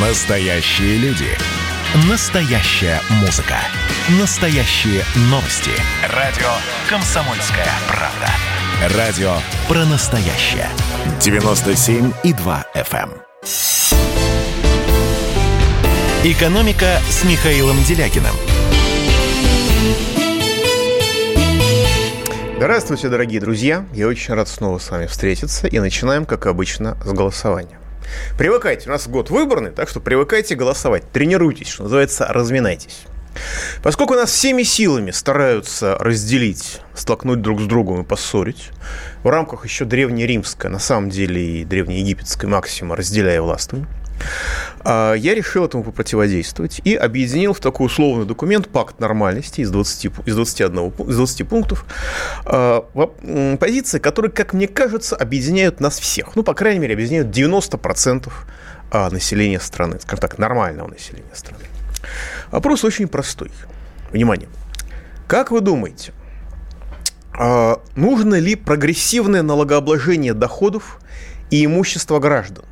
Настоящие люди. Настоящая музыка. Настоящие новости. Радио «Комсомольская правда». Радио про настоящее. 97,2 FM. эм. «Экономика» с Михаилом Делякиным. Здравствуйте, дорогие друзья! Я очень рад снова с вами встретиться. И начинаем, как обычно, с голосования. Привыкайте, у нас год выборный, так что привыкайте голосовать. Тренируйтесь, что называется, разминайтесь. Поскольку нас всеми силами стараются разделить, столкнуть друг с другом и поссорить, в рамках еще древнеримской, на самом деле и древнеегипетской максима «разделяя властвуй», я решил этому противодействовать и объединил в такой условный документ пакт нормальности из 20, из 21, из 20 пунктов а, позиции, которые, как мне кажется, объединяют нас всех. Ну, по крайней мере, объединяют 90% а, населения страны, скажем так, нормального населения страны. Вопрос очень простой. Внимание. Как вы думаете, нужно ли прогрессивное налогообложение доходов и имущества граждан?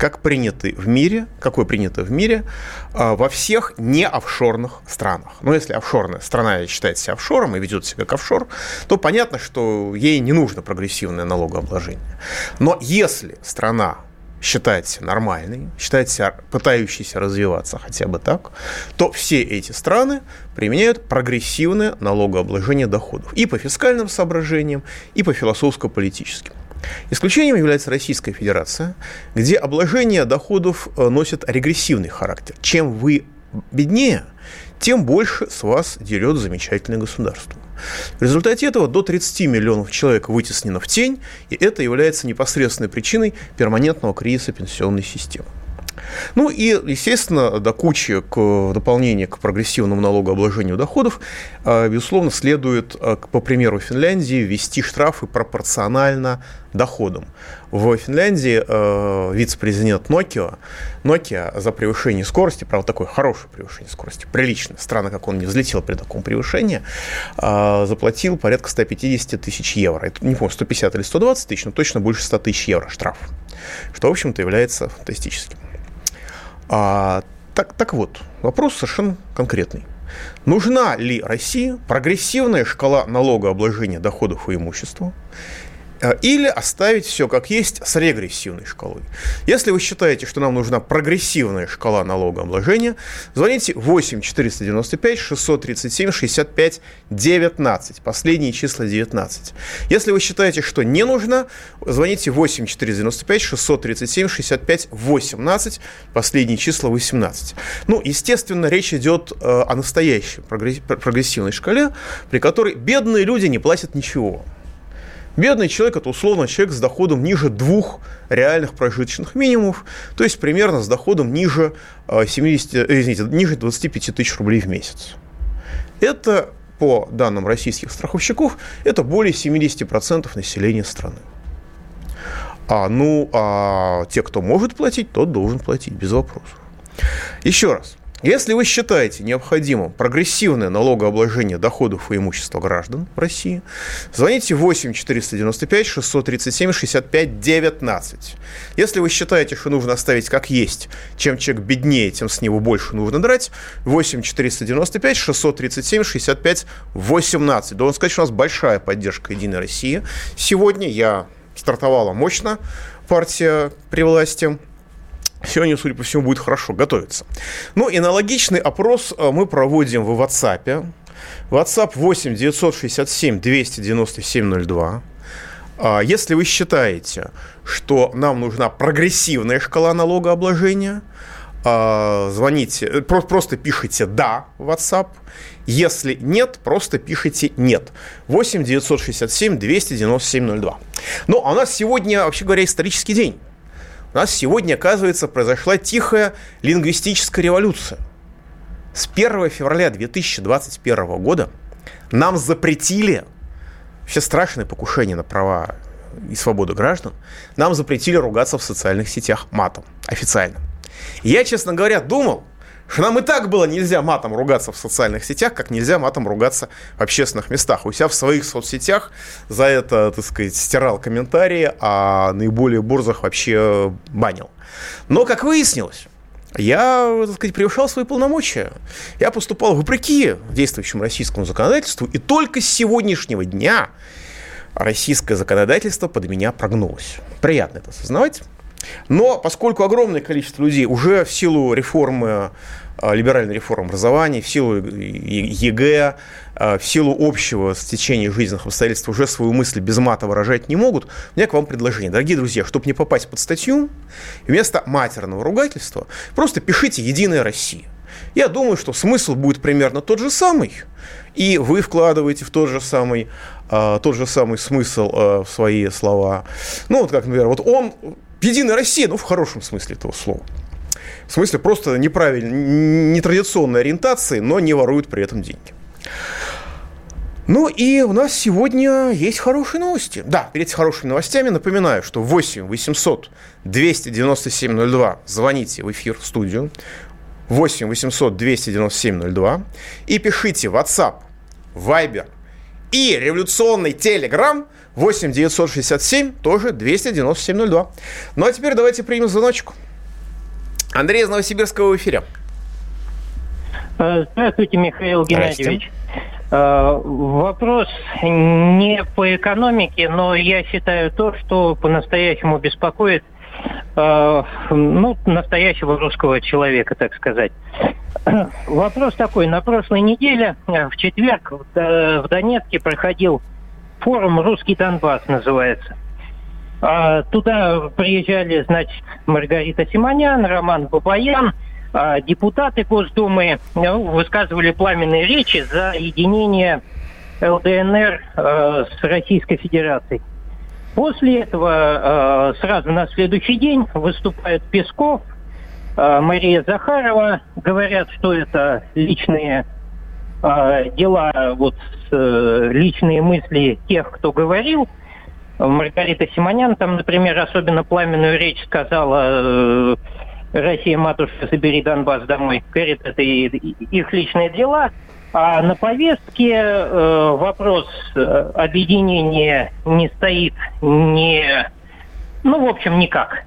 Как приняты в мире, какой принято в мире, а, во всех не офшорных странах. Но если офшорная страна считает себя офшором и ведет себя как офшор, то понятно, что ей не нужно прогрессивное налогообложение. Но если страна считает себя нормальной, считает себя пытающейся развиваться хотя бы так, то все эти страны применяют прогрессивное налогообложение доходов и по фискальным соображениям, и по философско-политическим. Исключением является Российская Федерация, где обложение доходов э, носит регрессивный характер. Чем вы беднее, тем больше с вас дерет замечательное государство. В результате этого до 30 миллионов человек вытеснено в тень, и это является непосредственной причиной перманентного кризиса пенсионной системы. Ну и, естественно, до кучи к дополнению к прогрессивному налогообложению доходов, э, безусловно, следует, э, по примеру Финляндии, ввести штрафы пропорционально доходам. В Финляндии э, вице-президент Nokia, Nokia за превышение скорости, правда, такое хорошее превышение скорости, приличное, странно, как он не взлетел при таком превышении, э, заплатил порядка 150 тысяч евро. Это, не помню, 150 или 120 тысяч, но точно больше 100 тысяч евро штраф, что, в общем-то, является фантастическим. А, так, так вот, вопрос совершенно конкретный. Нужна ли России прогрессивная шкала налогообложения доходов и имущества? Э, или оставить все как есть с регрессивной шкалой. Если вы считаете, что нам нужна прогрессивная шкала налогообложения, звоните 8 495 637 65 19. Последние числа 19. Если вы считаете, что не нужна, звоните 8 495 637 65 18. Последние числа 18. Ну, естественно, речь идет э, о настоящей прогрессивной шкале, при которой бедные люди не платят ничего. Бедный человек – это условно человек с доходом ниже двух реальных прожиточных минимумов, то есть примерно с доходом ниже, 70, э, э, извините, ниже 25 тысяч рублей в месяц. Это, по данным российских страховщиков, это более 70% населения страны. А, ну, а те, кто может платить, тот должен платить, без вопросов. Еще раз. Если вы считаете необходимым прогрессивное налогообложение доходов и имущества граждан в России, звоните 8 495 637 65 19. Если вы считаете, что нужно оставить как есть, чем человек беднее, тем с него больше нужно драть, 8 495 637 65 18. Должен сказать, что у нас большая поддержка Единой России. Сегодня я стартовала мощно партия при власти – Сегодня, судя по всему, будет хорошо готовиться. Ну и аналогичный опрос э, мы проводим в WhatsApp. WhatsApp 8 967 297 02. Если вы считаете, что нам нужна прогрессивная шкала налогообложения, а, звоните, э, просто пишите «да» в WhatsApp. Если нет, просто пишите «нет». 8 967 297 02. Ну, а у нас сегодня, вообще говоря, исторический день. У нас сегодня, оказывается, произошла тихая лингвистическая революция. С 1 февраля 2021 года нам запретили все страшные покушения на права и свободу граждан, нам запретили ругаться в социальных сетях матом официально. я, честно говоря, думал, что нам и так было нельзя матом ругаться в социальных сетях, как нельзя матом ругаться в общественных местах. У себя в своих соцсетях за это, так сказать, стирал комментарии, а наиболее борзых вообще банил. Но, как выяснилось, я, так сказать, превышал свои полномочия. Я поступал вопреки действующему российскому законодательству, и только с сегодняшнего дня российское законодательство под меня прогнулось. Приятно это осознавать. Но поскольку огромное количество людей уже в силу реформы либеральной реформы образования, в силу ЕГЭ, а, в силу общего стечения жизненных обстоятельств уже свою мысль без мата выражать не могут, у меня к вам предложение. Дорогие друзья, чтобы не попасть под статью, вместо матерного ругательства просто пишите «Единая Россия». Я думаю, что смысл будет примерно тот же самый, и вы вкладываете в тот же самый, а, тот же самый смысл в свои слова. Ну, вот как, например, вот он Единая Россия, ну, в хорошем смысле этого слова. В смысле просто неправильной, нетрадиционной ориентации, но не воруют при этом деньги. Ну и у нас сегодня есть хорошие новости. Да, перед хорошими новостями напоминаю, что 8 800 297 02 звоните в эфир, в студию. 8 800 297 02 и пишите WhatsApp, Viber и революционный Telegram 8 967 тоже 297 02. Ну а теперь давайте примем звоночку. Андрей из Новосибирского в эфире. Э, здравствуйте, Михаил Геннадьевич. Э, вопрос не по экономике, но я считаю то, что по-настоящему беспокоит э, ну, настоящего русского человека, так сказать. Вопрос такой. На прошлой неделе, в четверг, в Донецке проходил форум «Русский Донбасс» называется. А, туда приезжали, значит, Маргарита Симонян, Роман Бабаян, а, депутаты Госдумы ну, высказывали пламенные речи за единение ЛДНР а, с Российской Федерацией. После этого сразу на следующий день выступают Песков, Мария Захарова, говорят, что это личные дела, вот личные мысли тех, кто говорил – Маргарита Симонян там, например, особенно пламенную речь сказала э, «Россия, матушка, забери Донбасс домой». Говорит, это их личные дела. А на повестке э, вопрос э, объединения не стоит не... Ну, в общем, никак.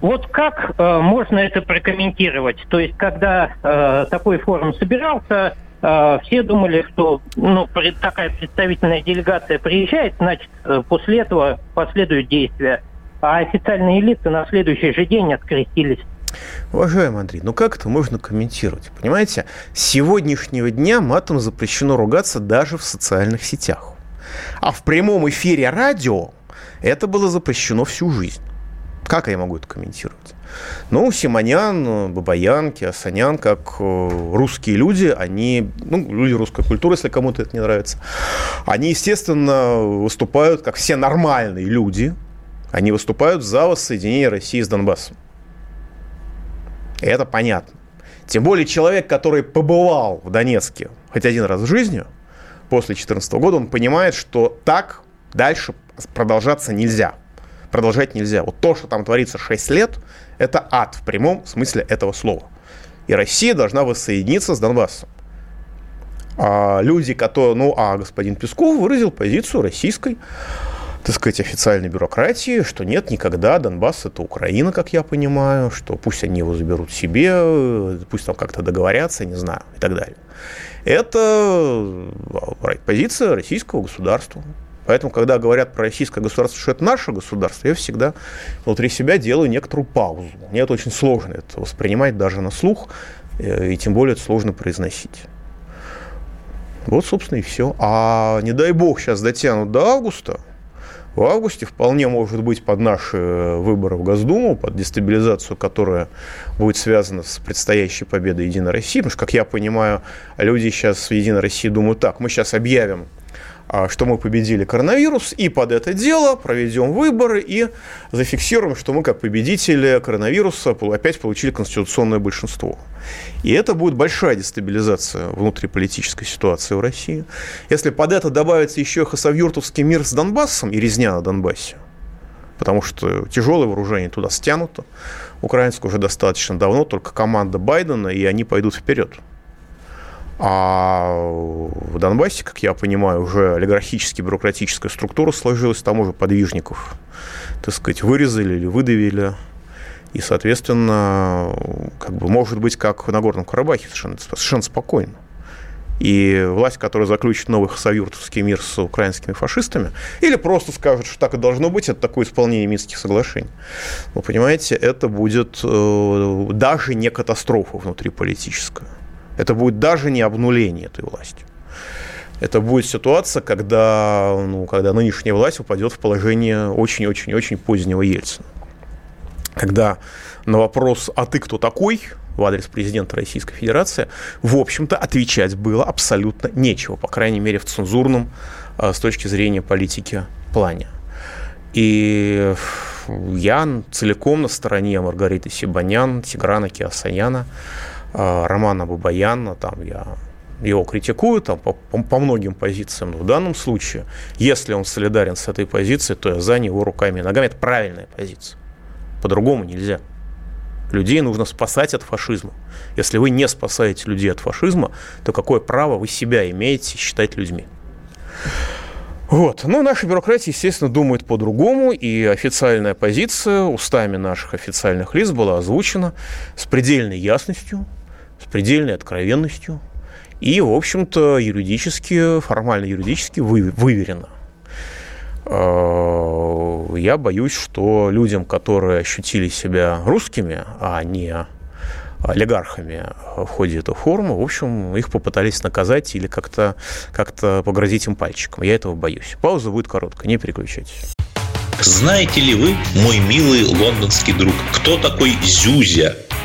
Вот как э, можно это прокомментировать? То есть, когда э, такой форум собирался, все думали, что ну, такая представительная делегация приезжает, значит, э, после этого последуют действия. А официальные лица на следующий же день открестились. Уважаемый Андрей, ну как это можно комментировать? Понимаете, с сегодняшнего дня матом запрещено ругаться даже в социальных сетях. А в прямом эфире радио это было запрещено всю жизнь. Как я могу это комментировать? Ну, Симонян, Бабаян, Киасанян, как э, русские люди, они, ну, люди русской культуры, если кому-то это не нравится, они, естественно, выступают, как все нормальные люди, они выступают за воссоединение России с Донбассом. И это понятно. Тем более человек, который побывал в Донецке хоть один раз в жизни, после 2014 года, он понимает, что так дальше продолжаться нельзя – продолжать нельзя. Вот то, что там творится 6 лет, это ад в прямом смысле этого слова. И Россия должна воссоединиться с Донбассом. А люди, которые, ну, а господин Песков выразил позицию российской, так сказать, официальной бюрократии, что нет, никогда Донбасс это Украина, как я понимаю, что пусть они его заберут себе, пусть там как-то договорятся, не знаю, и так далее. Это а, позиция российского государства. Поэтому, когда говорят про российское государство, что это наше государство, я всегда внутри себя делаю некоторую паузу. Мне это очень сложно это воспринимать даже на слух, э, и тем более это сложно произносить. Вот, собственно, и все. А не дай бог сейчас дотянут до августа, в августе вполне может быть под наши выборы в Госдуму, под дестабилизацию, которая будет связана с предстоящей победой Единой России. Потому что, как я понимаю, люди сейчас в Единой России думают так, мы сейчас объявим что мы победили коронавирус, и под это дело проведем выборы и зафиксируем, что мы как победители коронавируса опять получили конституционное большинство. И это будет большая дестабилизация внутриполитической ситуации в России. Если под это добавится еще хасавюртовский мир с Донбассом и резня на Донбассе, потому что тяжелое вооружение туда стянуто, украинское уже достаточно давно, только команда Байдена, и они пойдут вперед. А в Донбассе, как я понимаю, уже олигархически бюрократическая структура сложилась, там уже подвижников, так сказать, вырезали или выдавили. И, соответственно, как бы может быть, как в Нагорном Карабахе, совершенно, совершенно спокойно. И власть, которая заключит новый хасавюртовский мир с украинскими фашистами, или просто скажет, что так и должно быть, это такое исполнение Минских соглашений. Вы понимаете, это будет э, даже не катастрофа внутриполитическая. Это будет даже не обнуление этой власти. Это будет ситуация, когда, ну, когда нынешняя власть упадет в положение очень-очень-очень позднего Ельцина. Когда на вопрос «А ты кто такой?» в адрес президента Российской Федерации, в общем-то, отвечать было абсолютно нечего, по крайней мере, в цензурном а, с точки зрения политики плане. И я целиком на стороне Маргариты Сибанян, Тиграна Киасаяна, а, Романа Бабаяна, там я его критикую там, по, по, многим позициям, но в данном случае, если он солидарен с этой позицией, то я за него руками и ногами. Это правильная позиция. По-другому нельзя. Людей нужно спасать от фашизма. Если вы не спасаете людей от фашизма, то какое право вы себя имеете считать людьми? Вот. Но наша бюрократия, естественно, думает по-другому, и официальная позиция устами наших официальных лиц была озвучена с предельной ясностью, с предельной откровенностью и, в общем-то, юридически, формально юридически выверена. Э, я боюсь, что людям, которые ощутили себя русскими, а не олигархами в ходе этого форума, в общем, их попытались наказать или как-то как погрозить им пальчиком. Я этого боюсь. Пауза будет короткая, не переключайтесь. Знаете ли вы, мой милый лондонский друг, кто такой Зюзя?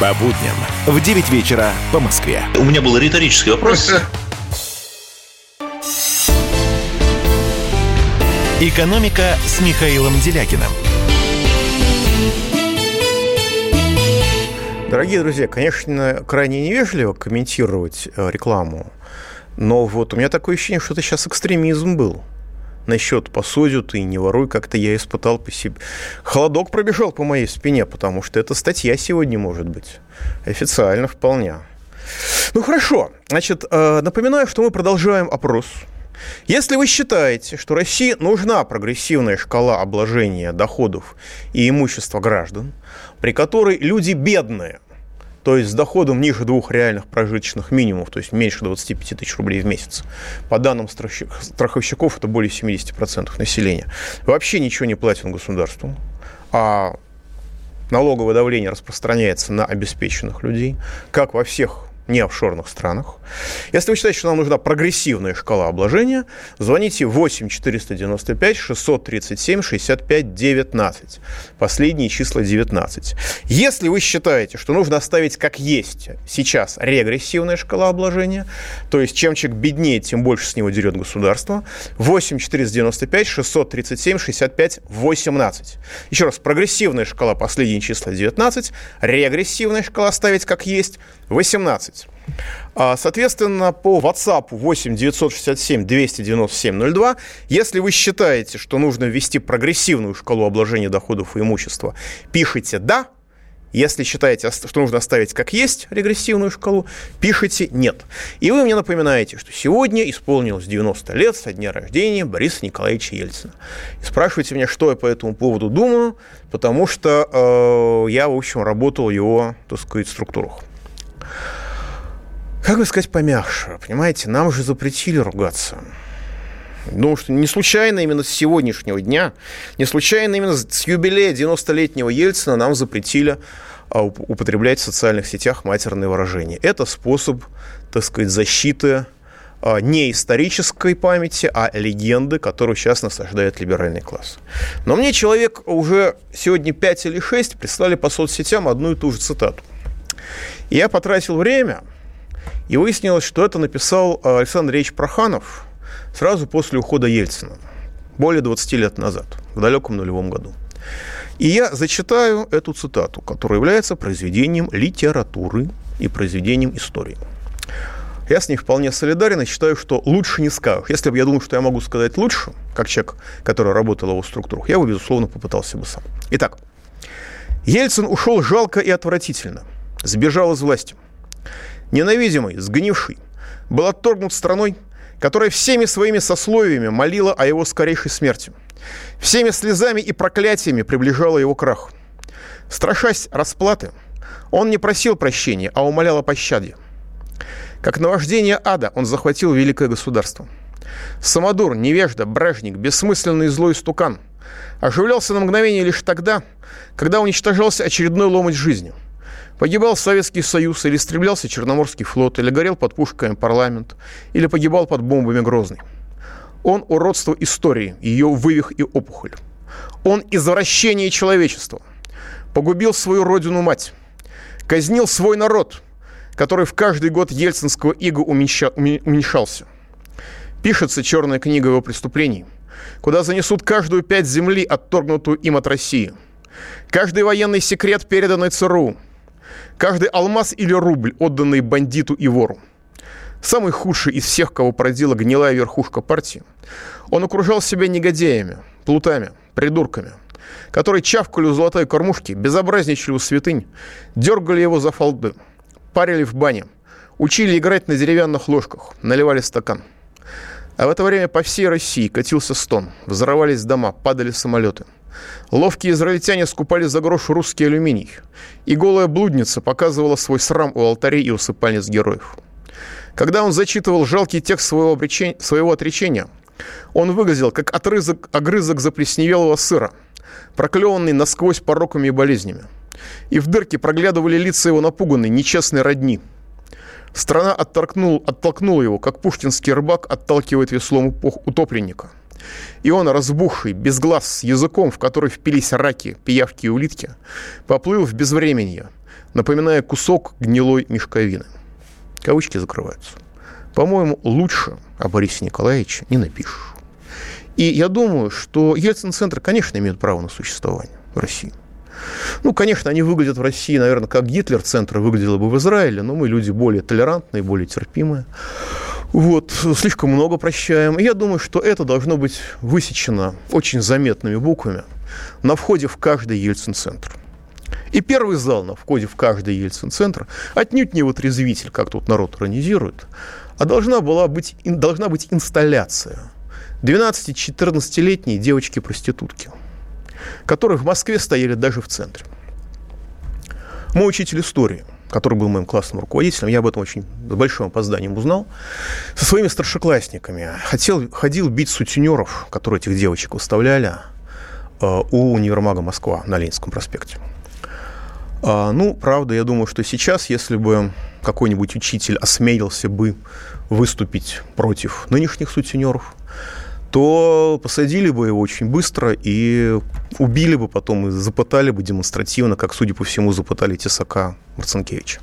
По будням в 9 вечера по Москве. У меня был риторический вопрос. «Экономика» с Михаилом Делякиным. Дорогие друзья, конечно, крайне невежливо комментировать э, рекламу, но вот у меня такое ощущение, что это сейчас экстремизм был – насчет посудят и не воруй, как-то я испытал по себе. Холодок пробежал по моей спине, потому что эта статья сегодня может быть. Официально вполне. Ну хорошо, значит, э, напоминаю, что мы продолжаем опрос. Если вы считаете, что России нужна прогрессивная шкала обложения доходов и имущества граждан, при которой люди бедные то есть с доходом ниже двух реальных прожиточных минимумов, то есть меньше 25 тысяч рублей в месяц. По данным страховщиков, это более 70% населения. Вообще ничего не платят государству, а налоговое давление распространяется на обеспеченных людей, как во всех не офшорных странах. Если вы считаете, что нам нужна прогрессивная шкала обложения, звоните 8 495 637 65 19. Последние числа 19. Если вы считаете, что нужно оставить как есть сейчас регрессивная шкала обложения, то есть чем человек беднее, тем больше с него дерет государство, 8 495 637 65 18. Еще раз, прогрессивная шкала последние числа 19, регрессивная шкала оставить как есть 18. А, соответственно, по WhatsApp 8 967 297 02, если вы считаете, что нужно ввести прогрессивную шкалу обложения доходов и имущества, пишите «да», если считаете, что нужно оставить как есть регрессивную шкалу, пишите «нет». И вы мне напоминаете, что сегодня исполнилось 90 лет со дня рождения Бориса Николаевича Ельцина. И спрашиваете меня, что я по этому поводу думаю, потому что э, я, в общем, работал в его, так сказать, структурах как бы сказать помягче, понимаете, нам же запретили ругаться. Думаю, что не случайно именно с сегодняшнего дня, не случайно именно с юбилея 90-летнего Ельцина нам запретили а, употреблять в социальных сетях матерные выражения. Это способ, так сказать, защиты а, не исторической памяти, а легенды, которую сейчас насаждает либеральный класс. Но мне человек уже сегодня 5 или 6 прислали по соцсетям одну и ту же цитату. Я потратил время – и выяснилось, что это написал э, Александр Ильич Проханов сразу после ухода Ельцина, более 20 лет назад, в далеком нулевом году. И я зачитаю эту цитату, которая является произведением литературы и произведением истории. Я с ней вполне солидарен и считаю, что лучше не скажешь. Если бы я думал, что я могу сказать лучше, как человек, который работал в его структурах, я бы, безусловно, попытался бы сам. Итак, Ельцин ушел жалко и отвратительно. Сбежал из власти. Ненавидимый, сгнивший, был отторгнут страной, которая всеми своими сословиями молила о его скорейшей смерти. Всеми слезами и проклятиями приближала его крах. Страшась расплаты, он не просил прощения, а умолял о пощаде – как наваждение ада он захватил великое государство. Самодур, невежда, бражник, бессмысленный злой стукан оживлялся на мгновение лишь тогда, когда уничтожался очередной ломоть жизни. Погибал Советский Союз, или стреблялся Черноморский флот, или горел под пушками парламент, или погибал под бомбами Грозный. Он уродство истории, ее вывих и опухоль. Он извращение человечества. Погубил свою родину-мать. Казнил свой народ – который в каждый год ельцинского ига уменьшался. Пишется черная книга его преступлений, куда занесут каждую пять земли, отторгнутую им от России. Каждый военный секрет, переданный ЦРУ. Каждый алмаз или рубль, отданный бандиту и вору. Самый худший из всех, кого породила гнилая верхушка партии. Он окружал себя негодяями, плутами, придурками, которые чавкали у золотой кормушки, безобразничали у святынь, дергали его за фалды – парили в бане, учили играть на деревянных ложках, наливали стакан. А в это время по всей России катился стон, взорвались дома, падали самолеты. Ловкие израильтяне скупали за грош русский алюминий, и голая блудница показывала свой срам у алтарей и усыпальниц героев. Когда он зачитывал жалкий текст своего, обречения, своего отречения, он выглядел как отрызок, огрызок заплесневелого сыра, проклеванный насквозь пороками и болезнями и в дырке проглядывали лица его напуганной, нечестной родни. Страна оттолкнул, оттолкнула его, как пушкинский рыбак отталкивает веслом утопленника. И он, разбухший, без глаз, с языком, в который впились раки, пиявки и улитки, поплыл в безвременье, напоминая кусок гнилой мешковины. Кавычки закрываются. По-моему, лучше о Борисе Николаевиче не напишешь. И я думаю, что Ельцин-центр, конечно, имеет право на существование в России. Ну, конечно, они выглядят в России, наверное, как Гитлер-центр выглядело бы в Израиле, но мы люди более толерантные, более терпимые. Вот, слишком много прощаем. Я думаю, что это должно быть высечено очень заметными буквами на входе в каждый Ельцин-центр. И первый зал на входе в каждый Ельцин-центр отнюдь не вот резвитель, как тут народ иронизирует, а должна была быть, должна быть инсталляция 12-14-летней девочки-проститутки – которые в Москве стояли даже в центре. Мой учитель истории, который был моим классным руководителем, я об этом очень с большим опозданием узнал, со своими старшеклассниками хотел, ходил бить сутенеров, которые этих девочек выставляли э, у универмага Москва на Ленинском проспекте. А, ну, правда, я думаю, что сейчас, если бы какой-нибудь учитель осмелился бы выступить против нынешних сутенеров, то посадили бы его очень быстро и убили бы потом и запытали бы демонстративно, как, судя по всему, запытали Тесака Марцинкевича.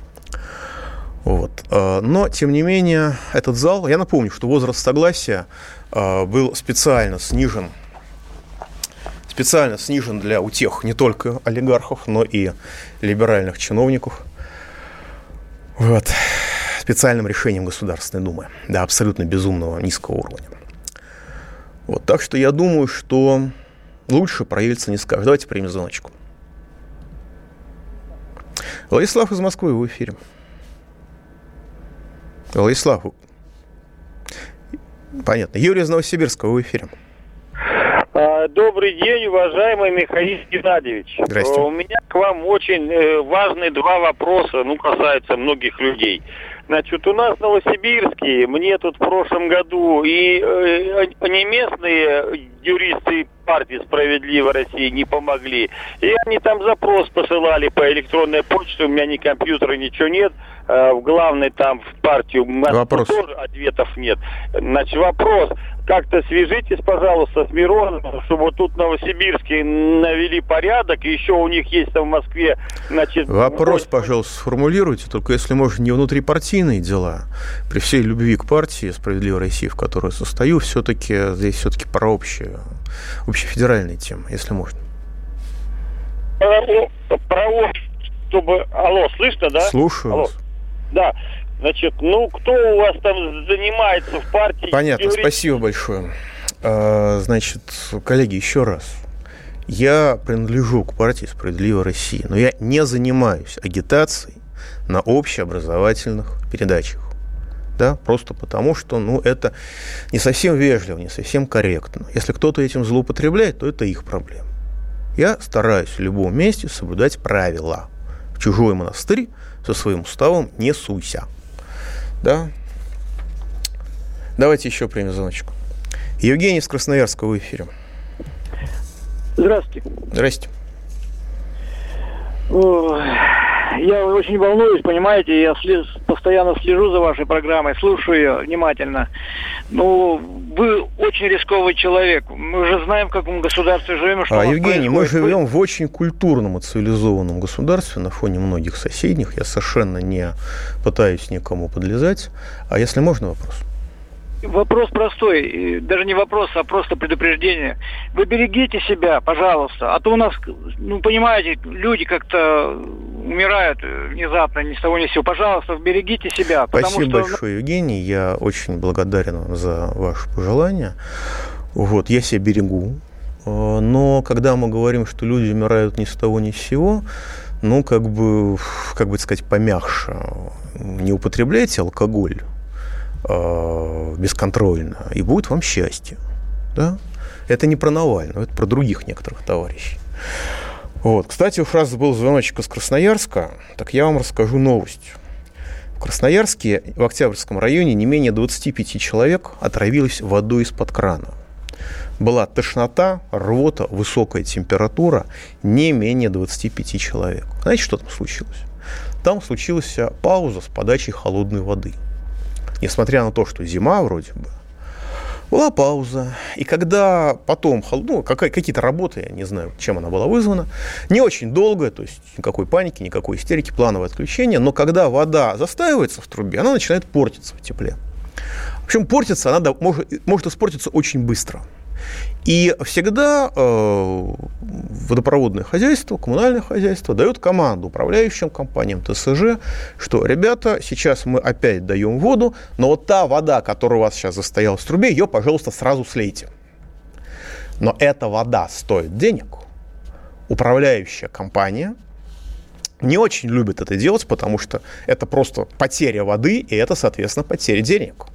Вот. А, но, тем не менее, этот зал, я напомню, что возраст согласия а, был специально снижен специально снижен для утех не только олигархов, но и либеральных чиновников. Вот. Специальным решением Государственной Думы. Да, абсолютно безумного низкого уровня. Вот, так что я думаю, что лучше про Ельца не скажешь. Давайте примем звоночку. Владислав из Москвы в эфире. Владислав. Понятно. Юрий из Новосибирска в эфире. А, добрый день, уважаемый Михаил Геннадьевич. Здрасте. У меня к вам очень э, важные два вопроса, ну, касаются многих людей. Значит, у нас в Новосибирске, мне тут в прошлом году и э, не местные юристы партии «Справедливая Россия» не помогли. И они там запрос посылали по электронной почте, у меня ни компьютера, ничего нет. Э, в главной там в партию вопрос. тоже ответов нет. Значит, вопрос как-то свяжитесь, пожалуйста, с Мироновым, чтобы тут в Новосибирске навели порядок, и еще у них есть там в Москве, значит... Вопрос, пожалуйста, сформулируйте, только если можно не внутрипартийные дела. При всей любви к партии «Справедливой России», в которой состою, все-таки здесь все-таки про общие, общефедеральные темы, если можно. про, про чтобы... Алло, слышно, да? Слушаю. Алло. Да. Значит, ну, кто у вас там занимается в партии? Понятно, Говорит... спасибо большое. А, значит, коллеги, еще раз. Я принадлежу к партии «Справедливая Россия», но я не занимаюсь агитацией на общеобразовательных передачах. Да, просто потому, что ну, это не совсем вежливо, не совсем корректно. Если кто-то этим злоупотребляет, то это их проблема. Я стараюсь в любом месте соблюдать правила. В чужой монастырь со своим уставом не суйся. Да? Давайте еще примем звоночку. Евгений из Красноярска в эфире. Здравствуйте. Здрасте. Я очень волнуюсь, понимаете, я слез, постоянно слежу за вашей программой, слушаю ее внимательно. Ну, вы очень рисковый человек. Мы уже знаем, в каком государстве живем, что а, Евгений, происходит. мы живем в очень культурном и цивилизованном государстве на фоне многих соседних. Я совершенно не пытаюсь никому подлезать. А если можно вопрос? Вопрос простой, даже не вопрос, а просто предупреждение. Вы берегите себя, пожалуйста, а то у нас, ну, понимаете, люди как-то умирают внезапно, ни с того ни с сего. Пожалуйста, берегите себя. Спасибо что... большое, Евгений, я очень благодарен вам за ваше пожелание. Вот, я себя берегу, э, но когда мы говорим, что люди умирают ни с того ни с сего, ну, как бы, как бы сказать, помягче, не употребляйте алкоголь, э, бесконтрольно, и будет вам счастье. Да? Это не про Навального, это про других некоторых товарищей. Вот. Кстати, у раз был звоночек из Красноярска, так я вам расскажу новость. В Красноярске, в Октябрьском районе, не менее 25 человек отравились водой из-под крана. Была тошнота, рвота, высокая температура, не менее 25 человек. Знаете, что там случилось? Там случилась пауза с подачей холодной воды – несмотря на то, что зима вроде бы, была пауза. И когда потом, ну, какие-то работы, я не знаю, чем она была вызвана, не очень долго, то есть никакой паники, никакой истерики, плановое отключение, но когда вода застаивается в трубе, она начинает портиться в тепле. В общем, портится она может, может испортиться очень быстро. И всегда э, водопроводное хозяйство, коммунальное хозяйство дает команду управляющим компаниям ТСЖ, что, ребята, сейчас мы опять даем воду, но вот та вода, которая у вас сейчас застоялась в трубе, ее, пожалуйста, сразу слейте. Но эта вода стоит денег. Управляющая компания не очень любит это делать, потому что это просто потеря воды, и это, соответственно, потеря денег.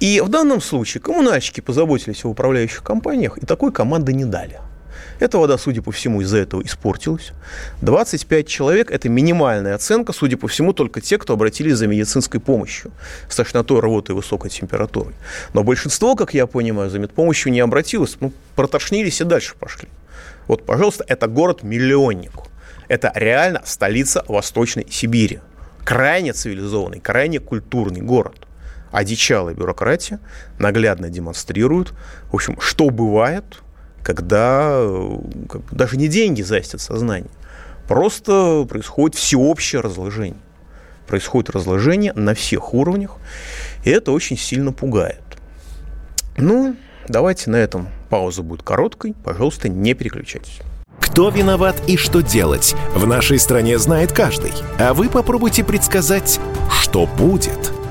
И в данном случае коммунальщики позаботились о управляющих компаниях и такой команды не дали. Эта вода, судя по всему, из-за этого испортилась. 25 человек – это минимальная оценка, судя по всему, только те, кто обратились за медицинской помощью с тошнотой, рвотой и высокой температурой. Но большинство, как я понимаю, за медпомощью не обратилось. Ну, протошнились и дальше пошли. Вот, пожалуйста, это город-миллионник. Это реально столица Восточной Сибири. Крайне цивилизованный, крайне культурный город одичалая бюрократия наглядно демонстрирует, в общем, что бывает, когда э, как даже не деньги застят сознание, просто происходит всеобщее разложение. Происходит разложение на всех уровнях, и это очень сильно пугает. Ну, давайте на этом пауза будет короткой. Пожалуйста, не переключайтесь. Кто виноват и что делать, в нашей стране знает каждый. А вы попробуйте предсказать, что будет –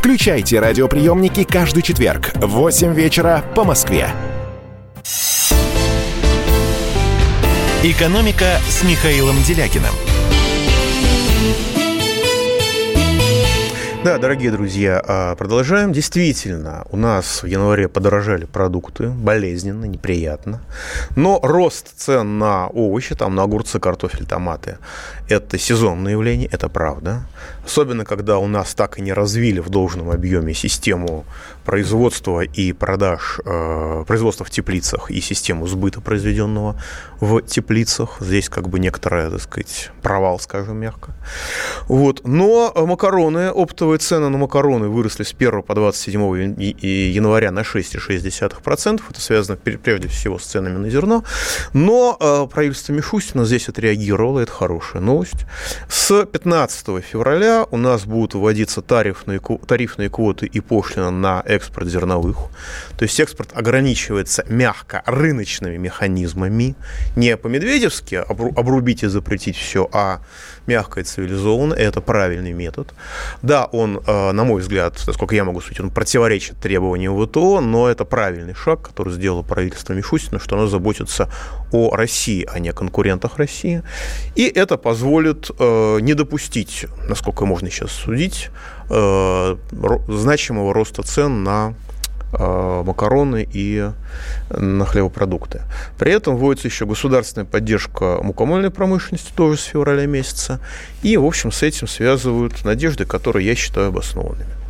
Включайте радиоприемники каждый четверг в 8 вечера по Москве. «Экономика» с Михаилом Делякиным – Да, дорогие друзья, а, продолжаем. Действительно, у нас в январе подорожали продукты, болезненно, неприятно. Но рост цен на овощи, там на огурцы, картофель, томаты, это сезонное явление, это правда. Особенно, когда у нас так и не развили в должном объеме систему производства и продаж, э, производства в теплицах и систему сбыта произведенного в теплицах. Здесь как бы некоторая, так сказать, провал, скажем мягко. Вот. Но макароны, оптовые цены на макароны выросли с 1 по 27 января на 6,6%. Это связано прежде всего с ценами на зерно. Но э, правительство Мишустина здесь отреагировало, это хорошая новость. С 15 февраля у нас будут вводиться тарифные, тарифные квоты и пошлина на экспорт зерновых. То есть экспорт ограничивается мягко рыночными механизмами. Не по-медведевски обрубить и запретить все, а мягко и цивилизованно. Это правильный метод. Да, он, э, на мой взгляд, насколько я могу судить, он противоречит требованиям ВТО, но это правильный шаг, который сделало правительство Мишустина, что оно заботится о России, а не о конкурентах России. И это позволит э, не допустить, насколько можно сейчас судить, значимого роста цен на э, макароны и на хлебопродукты. При этом вводится еще государственная поддержка мукомольной промышленности тоже с февраля месяца. И, в общем, с этим связывают надежды, которые я считаю обоснованными.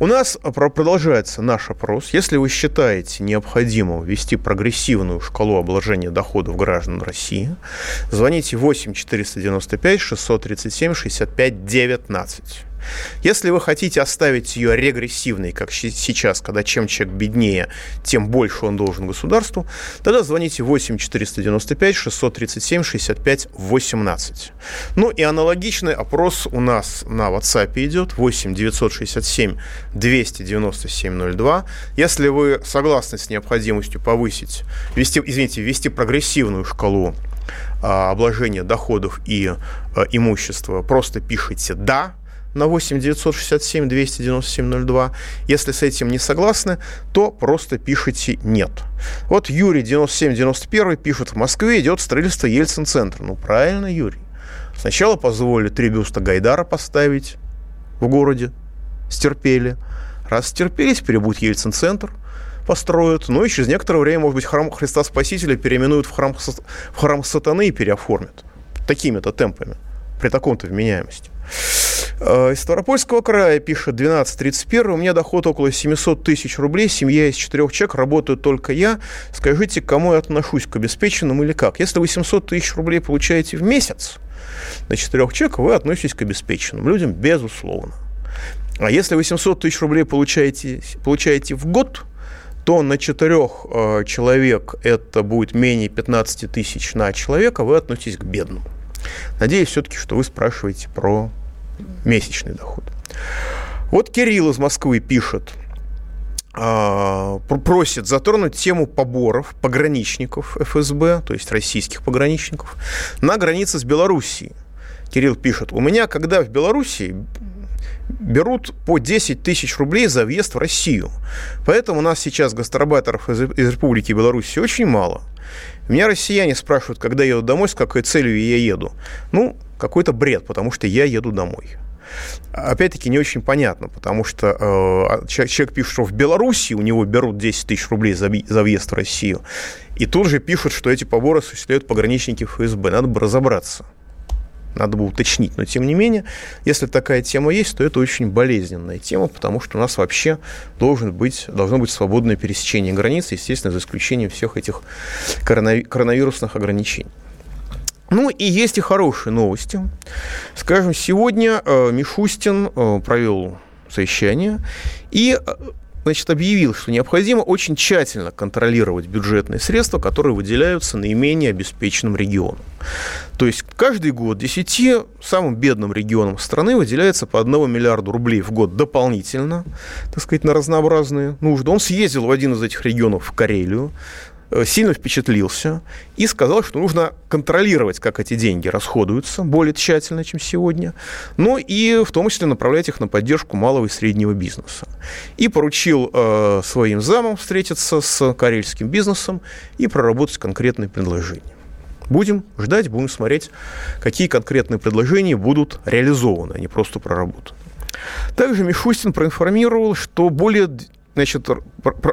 У нас продолжается наш опрос. Если вы считаете необходимым ввести прогрессивную шкалу обложения доходов граждан России, звоните 8 495 637 65 19. Если вы хотите оставить ее регрессивной, как сейчас, когда чем человек беднее, тем больше он должен государству, тогда звоните 8 495 637 65 18. Ну и аналогичный опрос у нас на WhatsApp идет 8 967 297 02. Если вы согласны с необходимостью повысить, ввести, извините, ввести прогрессивную шкалу а, обложения доходов и а, имущества, просто пишите «да», на 8 967 297 02. Если с этим не согласны, то просто пишите «нет». Вот Юрий 9791 пишет, в Москве идет строительство Ельцин-центра. Ну, правильно, Юрий. Сначала позволили три бюста Гайдара поставить в городе, стерпели. Раз стерпели, теперь будет Ельцин-центр построят, ну и через некоторое время, может быть, храм Христа Спасителя переименуют в храм, в храм сатаны и переоформят. Такими-то темпами, при таком-то вменяемости. Э, из Ставропольского края пишет 1231. У меня доход около 700 тысяч рублей. Семья из четырех человек. Работаю только я. Скажите, к кому я отношусь? К обеспеченным или как? Если вы 700 тысяч рублей получаете в месяц на четырех человек, вы относитесь к обеспеченным людям, безусловно. А если вы 700 тысяч рублей получаете, получаете в год, то на четырех э, человек это будет менее 15 тысяч на человека, вы относитесь к бедным. Надеюсь все-таки, что вы спрашиваете про месячный доход. Вот Кирилл из Москвы пишет, а, просит затронуть тему поборов пограничников ФСБ, то есть российских пограничников, на границе с Белоруссией. Кирилл пишет, у меня, когда в Белоруссии берут по 10 тысяч рублей за въезд в Россию. Поэтому у нас сейчас гастарбайтеров из, из Республики Беларусь очень мало. Меня россияне спрашивают, когда еду домой, с какой целью я еду. Ну, какой-то бред, потому что я еду домой. Опять-таки не очень понятно, потому что э, человек пишет, что в Беларуси у него берут 10 тысяч рублей за, за въезд в Россию, и тут же пишут, что эти поборы осуществляют пограничники ФСБ. Надо бы разобраться. Надо бы уточнить. Но, тем не менее, если такая тема есть, то это очень болезненная тема, потому что у нас вообще должен быть, должно быть свободное пересечение границ, естественно, за исключением всех этих коронавирусных ограничений. Ну и есть и хорошие новости. Скажем, сегодня э, Мишустин э, провел совещание и э, значит, объявил, что необходимо очень тщательно контролировать бюджетные средства, которые выделяются наименее обеспеченным регионам. То есть каждый год 10 самым бедным регионам страны выделяется по 1 миллиарду рублей в год дополнительно, так сказать, на разнообразные нужды. Он съездил в один из этих регионов в Карелию, Э, сильно впечатлился и сказал, что нужно контролировать, как эти деньги расходуются более тщательно, чем сегодня, но и в том числе направлять их на поддержку малого и среднего бизнеса. И поручил э, своим замам встретиться с карельским бизнесом и проработать конкретные предложения. Будем ждать, будем смотреть, какие конкретные предложения будут реализованы, а не просто проработаны. Также Мишустин проинформировал, что более значит,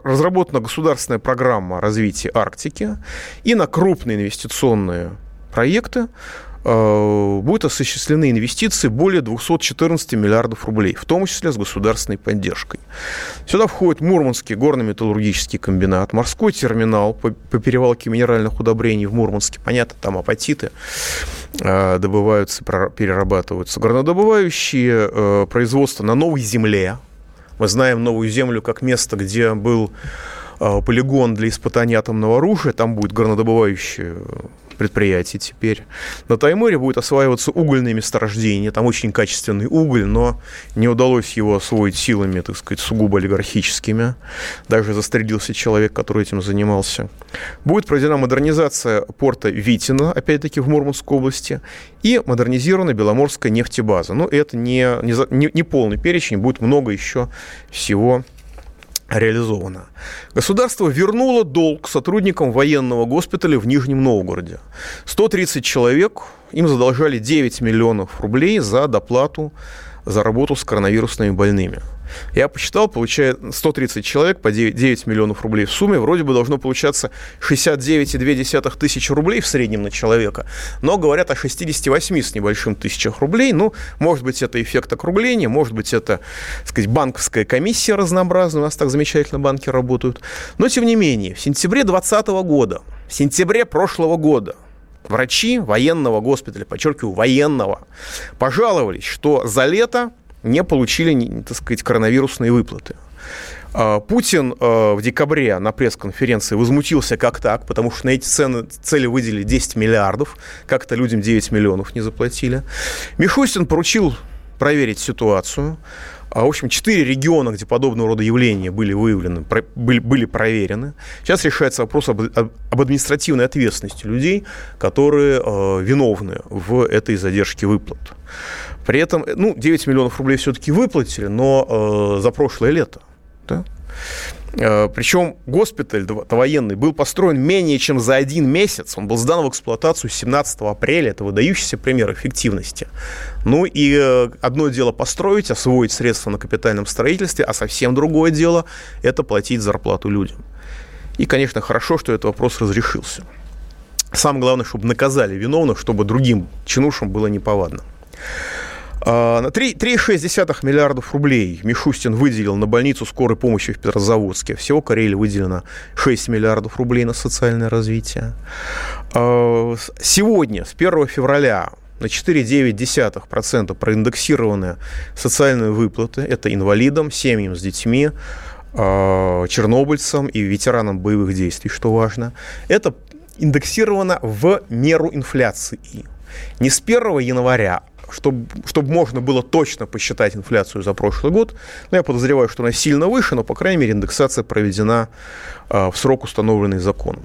разработана государственная программа развития Арктики, и на крупные инвестиционные проекты будут осуществлены инвестиции более 214 миллиардов рублей, в том числе с государственной поддержкой. Сюда входит Мурманский горно-металлургический комбинат, морской терминал по, по перевалке минеральных удобрений в Мурманске. Понятно, там апатиты э, добываются, перерабатываются. Горнодобывающие э, производства на новой земле, мы знаем новую землю как место, где был полигон для испытания атомного оружия, там будет горнодобывающее предприятие теперь. На Таймыре будет осваиваться угольные месторождения, там очень качественный уголь, но не удалось его освоить силами, так сказать, сугубо олигархическими. Даже застрелился человек, который этим занимался. Будет проведена модернизация порта Витина, опять-таки в Мурманской области, и модернизирована Беломорская нефтебаза. Но это не, не, не полный перечень, будет много еще всего реализовано. Государство вернуло долг сотрудникам военного госпиталя в Нижнем Новгороде. 130 человек, им задолжали 9 миллионов рублей за доплату за работу с коронавирусными больными. Я посчитал, получает 130 человек по 9, 9 миллионов рублей в сумме. Вроде бы должно получаться 69,2 тысячи рублей в среднем на человека. Но говорят о 68 с небольшим тысячах рублей. Ну, может быть, это эффект округления, может быть, это, так сказать, банковская комиссия разнообразная. У нас так замечательно банки работают. Но, тем не менее, в сентябре 2020 года, в сентябре прошлого года врачи военного госпиталя, подчеркиваю, военного, пожаловались, что за лето не получили, так сказать, коронавирусные выплаты. А, Путин а, в декабре на пресс-конференции возмутился как так, потому что на эти цены, цели выделили 10 миллиардов, как-то людям 9 миллионов не заплатили. Мишустин поручил проверить ситуацию. А, в общем, четыре региона, где подобного рода явления были выявлены, были, проверены. Сейчас решается вопрос об, административной ответственности людей, которые виновны в этой задержке выплат. При этом, ну, 9 миллионов рублей все-таки выплатили, но э, за прошлое лето. Да? Э, Причем госпиталь военный был построен менее чем за один месяц. Он был сдан в эксплуатацию 17 апреля. Это выдающийся пример эффективности. Ну и э, одно дело построить, освоить средства на капитальном строительстве, а совсем другое дело – это платить зарплату людям. И, конечно, хорошо, что этот вопрос разрешился. Самое главное, чтобы наказали виновных, чтобы другим чинушам было неповадно. А, на 3,6 миллиардов рублей Мишустин выделил на больницу скорой помощи в Петрозаводске. Всего Карелии выделено 6 миллиардов рублей на социальное развитие. А, сегодня, с 1 февраля, на 4,9% проиндексированы социальные выплаты. Это инвалидам, семьям с детьми, а, чернобыльцам и ветеранам боевых действий, что важно. Это индексировано в меру инфляции. Не с 1 января, чтобы, чтобы можно было точно посчитать инфляцию за прошлый год. Но я подозреваю, что она сильно выше, но, по крайней мере, индексация проведена э, в срок, установленный законом.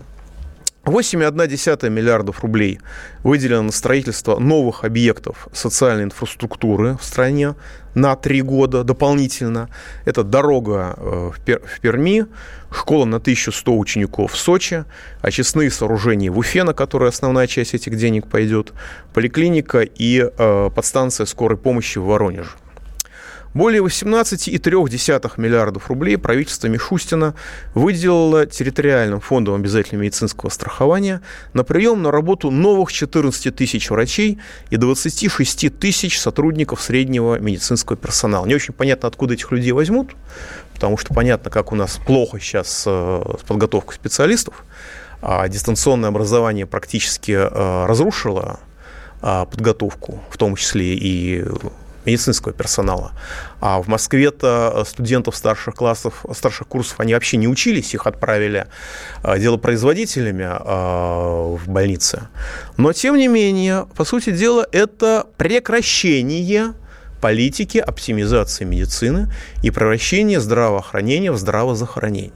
8,1 миллиардов рублей выделено на строительство новых объектов социальной инфраструктуры в стране на три года дополнительно. Это дорога э, в Перми, школа на 1100 учеников в Сочи, очистные сооружения в Уфе, на которые основная часть этих денег пойдет, поликлиника и э, подстанция скорой помощи в Воронеже. Более 18,3 миллиардов рублей правительство Мишустина выделило территориальным фондом обязательного медицинского страхования на прием на работу новых 14 тысяч врачей и 26 тысяч сотрудников среднего медицинского персонала. Не очень понятно, откуда этих людей возьмут, потому что понятно, как у нас плохо сейчас э, с подготовкой специалистов, а дистанционное образование практически э, разрушило а, подготовку, в том числе и медицинского персонала. А в Москве-то э, студентов старших классов, старших курсов, они вообще не учились, их отправили э, делопроизводителями э, в больнице. Но, тем не менее, по сути дела, это прекращение политики оптимизации медицины и превращение здравоохранения в здравозахоронение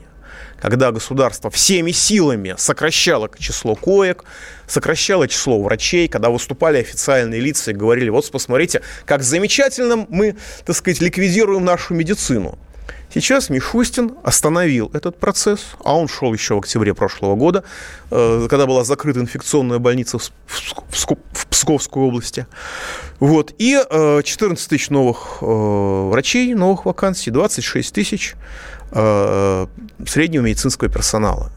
когда государство всеми силами сокращало число коек, сокращало число врачей, когда выступали официальные лица и говорили, вот посмотрите, как замечательно мы, так сказать, ликвидируем нашу медицину. Сейчас Мишустин остановил этот процесс, а он шел еще в октябре прошлого года, э, когда была закрыта инфекционная больница в Псковской области. Вот. И 14 тысяч новых врачей, новых вакансий, 26 тысяч среднего медицинского персонала.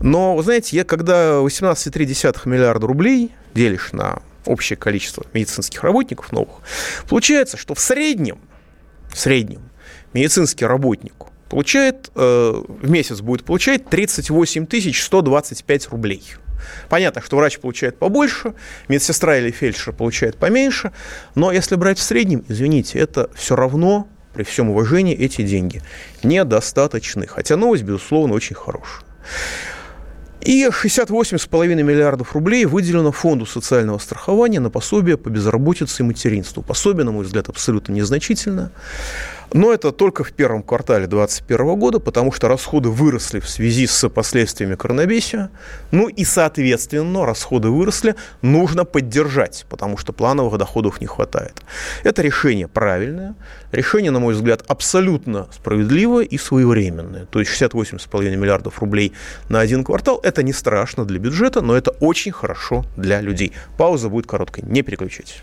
Но, вы знаете, я когда 18,3 миллиарда рублей делишь на общее количество медицинских работников новых, получается, что в среднем, в среднем медицинский работник получает, э, в месяц будет получать 38 125 рублей. Понятно, что врач получает побольше, медсестра или фельдшер получает поменьше, но если брать в среднем, извините, это все равно, при всем уважении, эти деньги недостаточны. Хотя новость, безусловно, очень хорошая. И 68,5 миллиардов рублей выделено Фонду социального страхования на пособие по безработице и материнству. Пособие, на мой взгляд, абсолютно незначительно. Но это только в первом квартале 2021 года, потому что расходы выросли в связи с последствиями коронавируса. Ну и, соответственно, расходы выросли, нужно поддержать, потому что плановых доходов не хватает. Это решение правильное, решение, на мой взгляд, абсолютно справедливое и своевременное. То есть 68,5 миллиардов рублей на один квартал – это не страшно для бюджета, но это очень хорошо для людей. Пауза будет короткой, не переключайтесь.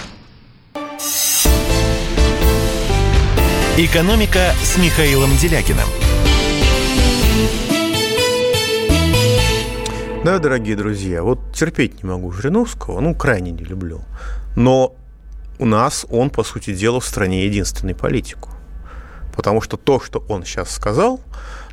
«Экономика» с Михаилом Делякиным. Да, дорогие друзья, вот терпеть не могу Жириновского, ну, крайне не люблю. Но у нас он, по сути дела, в стране единственный политик. Потому что то, что он сейчас сказал,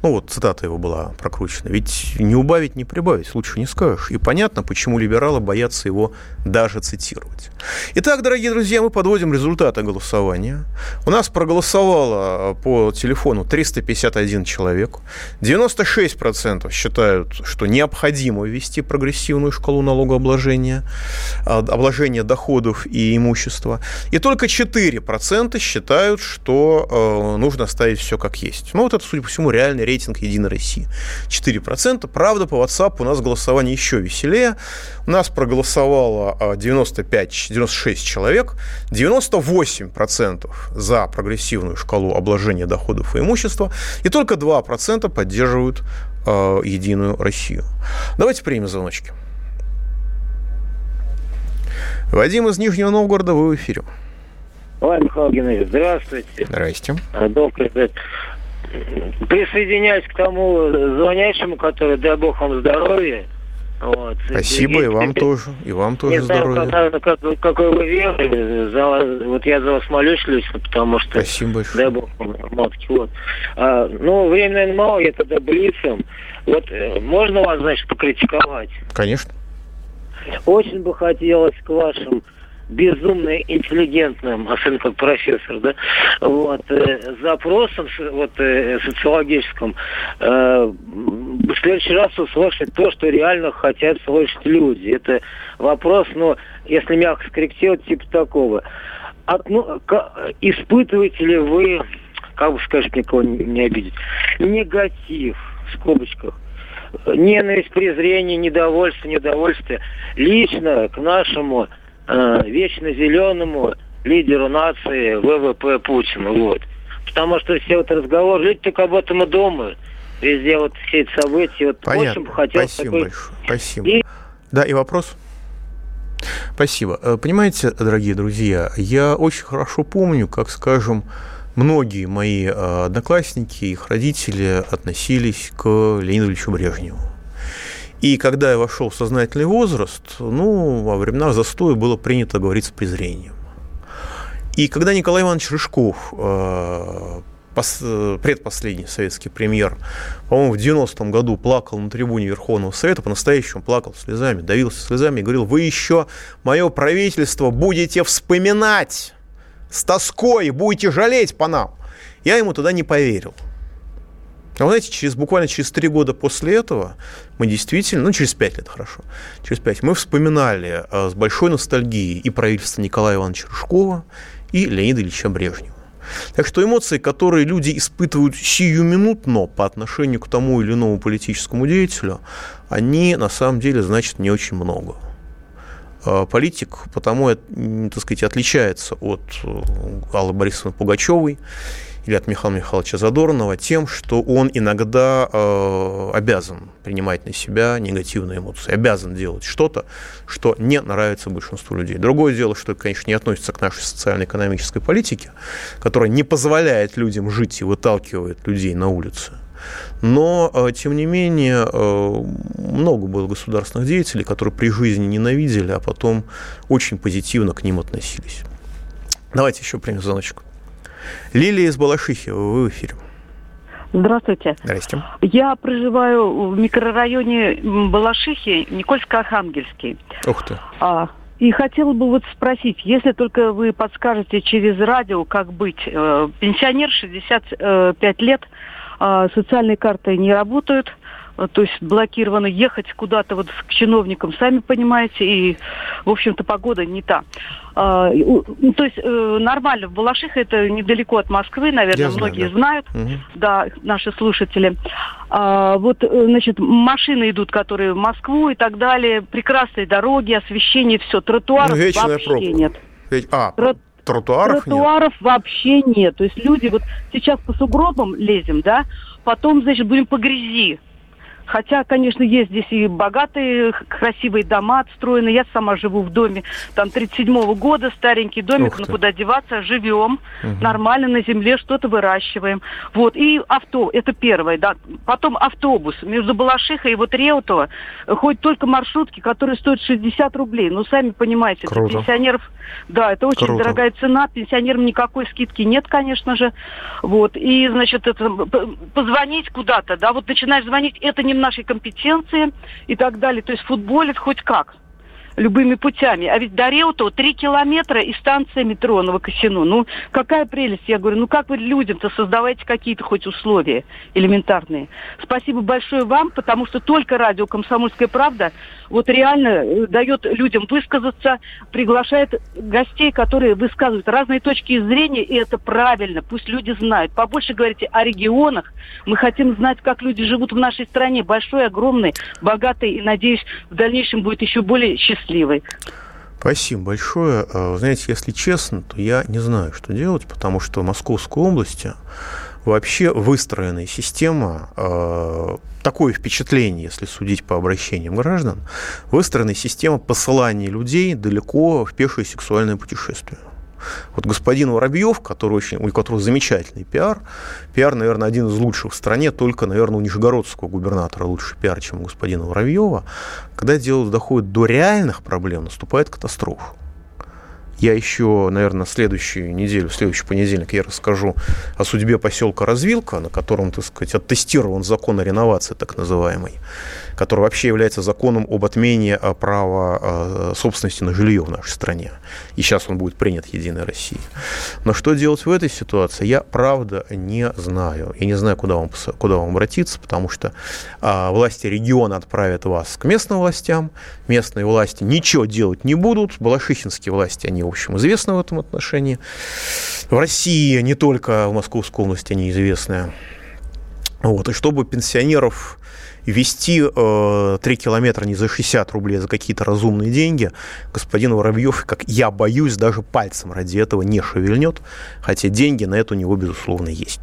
ну вот цитата его была прокручена, ведь не убавить, не прибавить, лучше не скажешь. И понятно, почему либералы боятся его даже цитировать. Итак, дорогие друзья, мы подводим результаты голосования. У нас проголосовало по телефону 351 человек. 96% считают, что необходимо ввести прогрессивную шкалу налогообложения, а, обложения доходов и имущества. И только 4% считают, что э, нужно оставить все как есть. Ну вот это, судя по всему, реальный рейтинг «Единой России». 4%. Правда, по WhatsApp у нас голосование еще веселее. У нас проголосовало 95, а, 96 человек. 98% за прогрессивную шкалу обложения доходов и имущества. И только 2% поддерживают э, «Единую Россию». Давайте примем звоночки. Вадим из Нижнего Новгорода, вы в эфире. Ой, Михаил Геннадьевич, здравствуйте. Здрасте. Добрый день присоединяюсь к тому звонящему, который, дай бог вам здоровья. Вот. Спасибо, и, и вам тоже, и вам тоже не здоровья. Знаю, как, как, какой вы веры, за вас, вот я за вас молюсь лично, потому что... Спасибо большое. Дай бог вам, матки, вот. А, ну, времени, мало, я тогда блицем. Вот э, можно вас, значит, покритиковать? Конечно. Очень бы хотелось к вашим безумно интеллигентным, особенно как профессор, да, вот, э, запросом вот, э, социологическим э, в следующий раз услышать то, что реально хотят слышать люди. Это вопрос, ну, если мягко скорректировать, типа такого. От, ну, к, испытываете ли вы, как бы сказать, никого не, не обидеть, негатив, в скобочках, ненависть, презрение, недовольство, недовольствие лично к нашему э, вечно зеленому лидеру нации ВВП Путину. Вот. Потому что все вот разговоры, люди только об этом и думают. Везде вот все эти события. Вот Понятно. Очень хотелось Спасибо такой... большое. Спасибо. И... Да, и вопрос? Спасибо. Э, понимаете, дорогие друзья, я очень хорошо помню, как, скажем, многие мои э, одноклассники, их родители относились к Леониду Ильичу Брежневу. И когда я вошел в сознательный возраст, ну, во времена застоя было принято говорить с презрением. И когда Николай Иванович Рыжков э, предпоследний советский премьер, по-моему, в 90-м году плакал на трибуне Верховного Совета, по-настоящему плакал слезами, давился слезами и говорил, вы еще мое правительство будете вспоминать с тоской, будете жалеть по нам. Я ему тогда не поверил. А вы знаете, через, буквально через три года после этого мы действительно, ну, через пять лет, хорошо, через пять, мы вспоминали э, с большой ностальгией и правительство Николая Ивановича Рыжкова, и Леонида Ильича Брежнева. Так что эмоции, которые люди испытывают сиюминутно по отношению к тому или иному политическому деятелю, они на самом деле значат не очень много. А политик потому, так сказать, отличается от э, Аллы Борисовны Пугачевой или от Михаила Михайловича Задорнова тем, что он иногда э, обязан принимать на себя негативные эмоции, обязан делать что-то, что не нравится большинству людей. Другое дело, что это, конечно, не относится к нашей социально-экономической политике, которая не позволяет людям жить и выталкивает людей на улице. Но, э, тем не менее, э, много было государственных деятелей, которые при жизни ненавидели, а потом очень позитивно к ним относились. Давайте еще примем звоночек. Лилия из Балашихи, вы в эфире. Здравствуйте. Здрасте. Я проживаю в микрорайоне Балашихи, Никольско-Архангельский. Ух ты. А, и хотела бы вот спросить, если только вы подскажете через радио, как быть. Э, пенсионер 65 лет, э, социальные карты не работают, Э, то есть блокировано, ехать куда-то вот к чиновникам, сами понимаете, и, в общем-то, погода не та. А, ну, то есть э, нормально, в Балашихе это недалеко от Москвы, наверное, Я многие знаю, да. знают, угу. да, наши слушатели. А, вот, э, значит, машины идут, которые в Москву и так далее, прекрасные дороги, освещение, все, тротуаров ну, вообще пробка. нет. А, Тро... тротуаров, тротуаров нет? вообще нет. То есть люди, вот сейчас по сугробам лезем, да, потом, значит, будем по грязи. Хотя, конечно, есть здесь и богатые, красивые дома отстроены. Я сама живу в доме, там, 37-го года, старенький домик, ну, куда деваться, живем, угу. нормально на земле что-то выращиваем. Вот, и авто, это первое, да. Потом автобус между Балашихой и вот Реутово, хоть только маршрутки, которые стоят 60 рублей. Ну, сами понимаете, Круто. для пенсионеров, да, это очень Круто. дорогая цена, пенсионерам никакой скидки нет, конечно же. Вот, и, значит, это, позвонить куда-то, да, вот начинаешь звонить, это не нашей компетенции и так далее. То есть футболит хоть как любыми путями. А ведь до Реутова три километра и станция метро Новокосино. Ну, какая прелесть. Я говорю, ну как вы людям-то создавайте какие-то хоть условия элементарные. Спасибо большое вам, потому что только радио «Комсомольская правда» вот реально э, дает людям высказаться, приглашает гостей, которые высказывают разные точки зрения, и это правильно. Пусть люди знают. Побольше говорите о регионах. Мы хотим знать, как люди живут в нашей стране. Большой, огромный, богатый, и, надеюсь, в дальнейшем будет еще более счастливый. Спасибо большое. А, знаете, если честно, то я не знаю, что делать, потому что в Московской области вообще выстроенная система, а, такое впечатление, если судить по обращениям граждан, выстроенная система посылания людей далеко в пешее сексуальное путешествие. Вот господин Воробьев, который очень, у которого замечательный пиар, пиар, наверное, один из лучших в стране, только, наверное, у нижегородского губернатора лучше пиар, чем у господина Воробьева, когда дело доходит до реальных проблем, наступает катастрофа. Я еще, наверное, следующую неделю, в следующий понедельник я расскажу о судьбе поселка Развилка, на котором, так сказать, оттестирован закон о реновации, так называемый который вообще является законом об отмене а, права а, собственности на жилье в нашей стране. И сейчас он будет принят Единой Россией. Но что делать в этой ситуации, я правда не знаю. Я не знаю, куда вам, куда вам обратиться, потому что а, власти региона отправят вас к местным властям, местные власти ничего делать не будут, балашихинские власти, они, в общем, известны в этом отношении. В России, не только в Московской области, они известны. Вот, и чтобы пенсионеров вести э, 3 километра не за 60 рублей, а за какие-то разумные деньги, господин Воробьев, как я боюсь, даже пальцем ради этого не шевельнет, хотя деньги на это у него, безусловно, есть.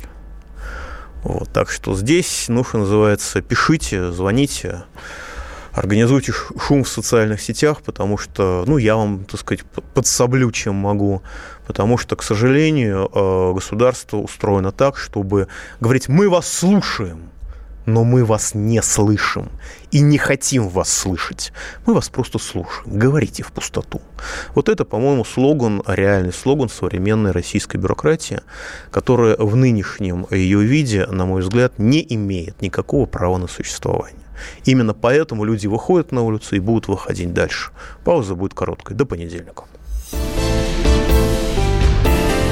Вот, так что здесь, ну, что называется, пишите, звоните, организуйте шум в социальных сетях, потому что, ну, я вам, так сказать, подсоблю, чем могу, потому что, к сожалению, э, государство устроено так, чтобы говорить, мы вас слушаем, но мы вас не слышим и не хотим вас слышать. Мы вас просто слушаем. Говорите в пустоту. Вот это, по-моему, слоган, реальный слоган современной российской бюрократии, которая в нынешнем ее виде, на мой взгляд, не имеет никакого права на существование. Именно поэтому люди выходят на улицу и будут выходить дальше. Пауза будет короткой. До понедельника.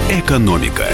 Экономика.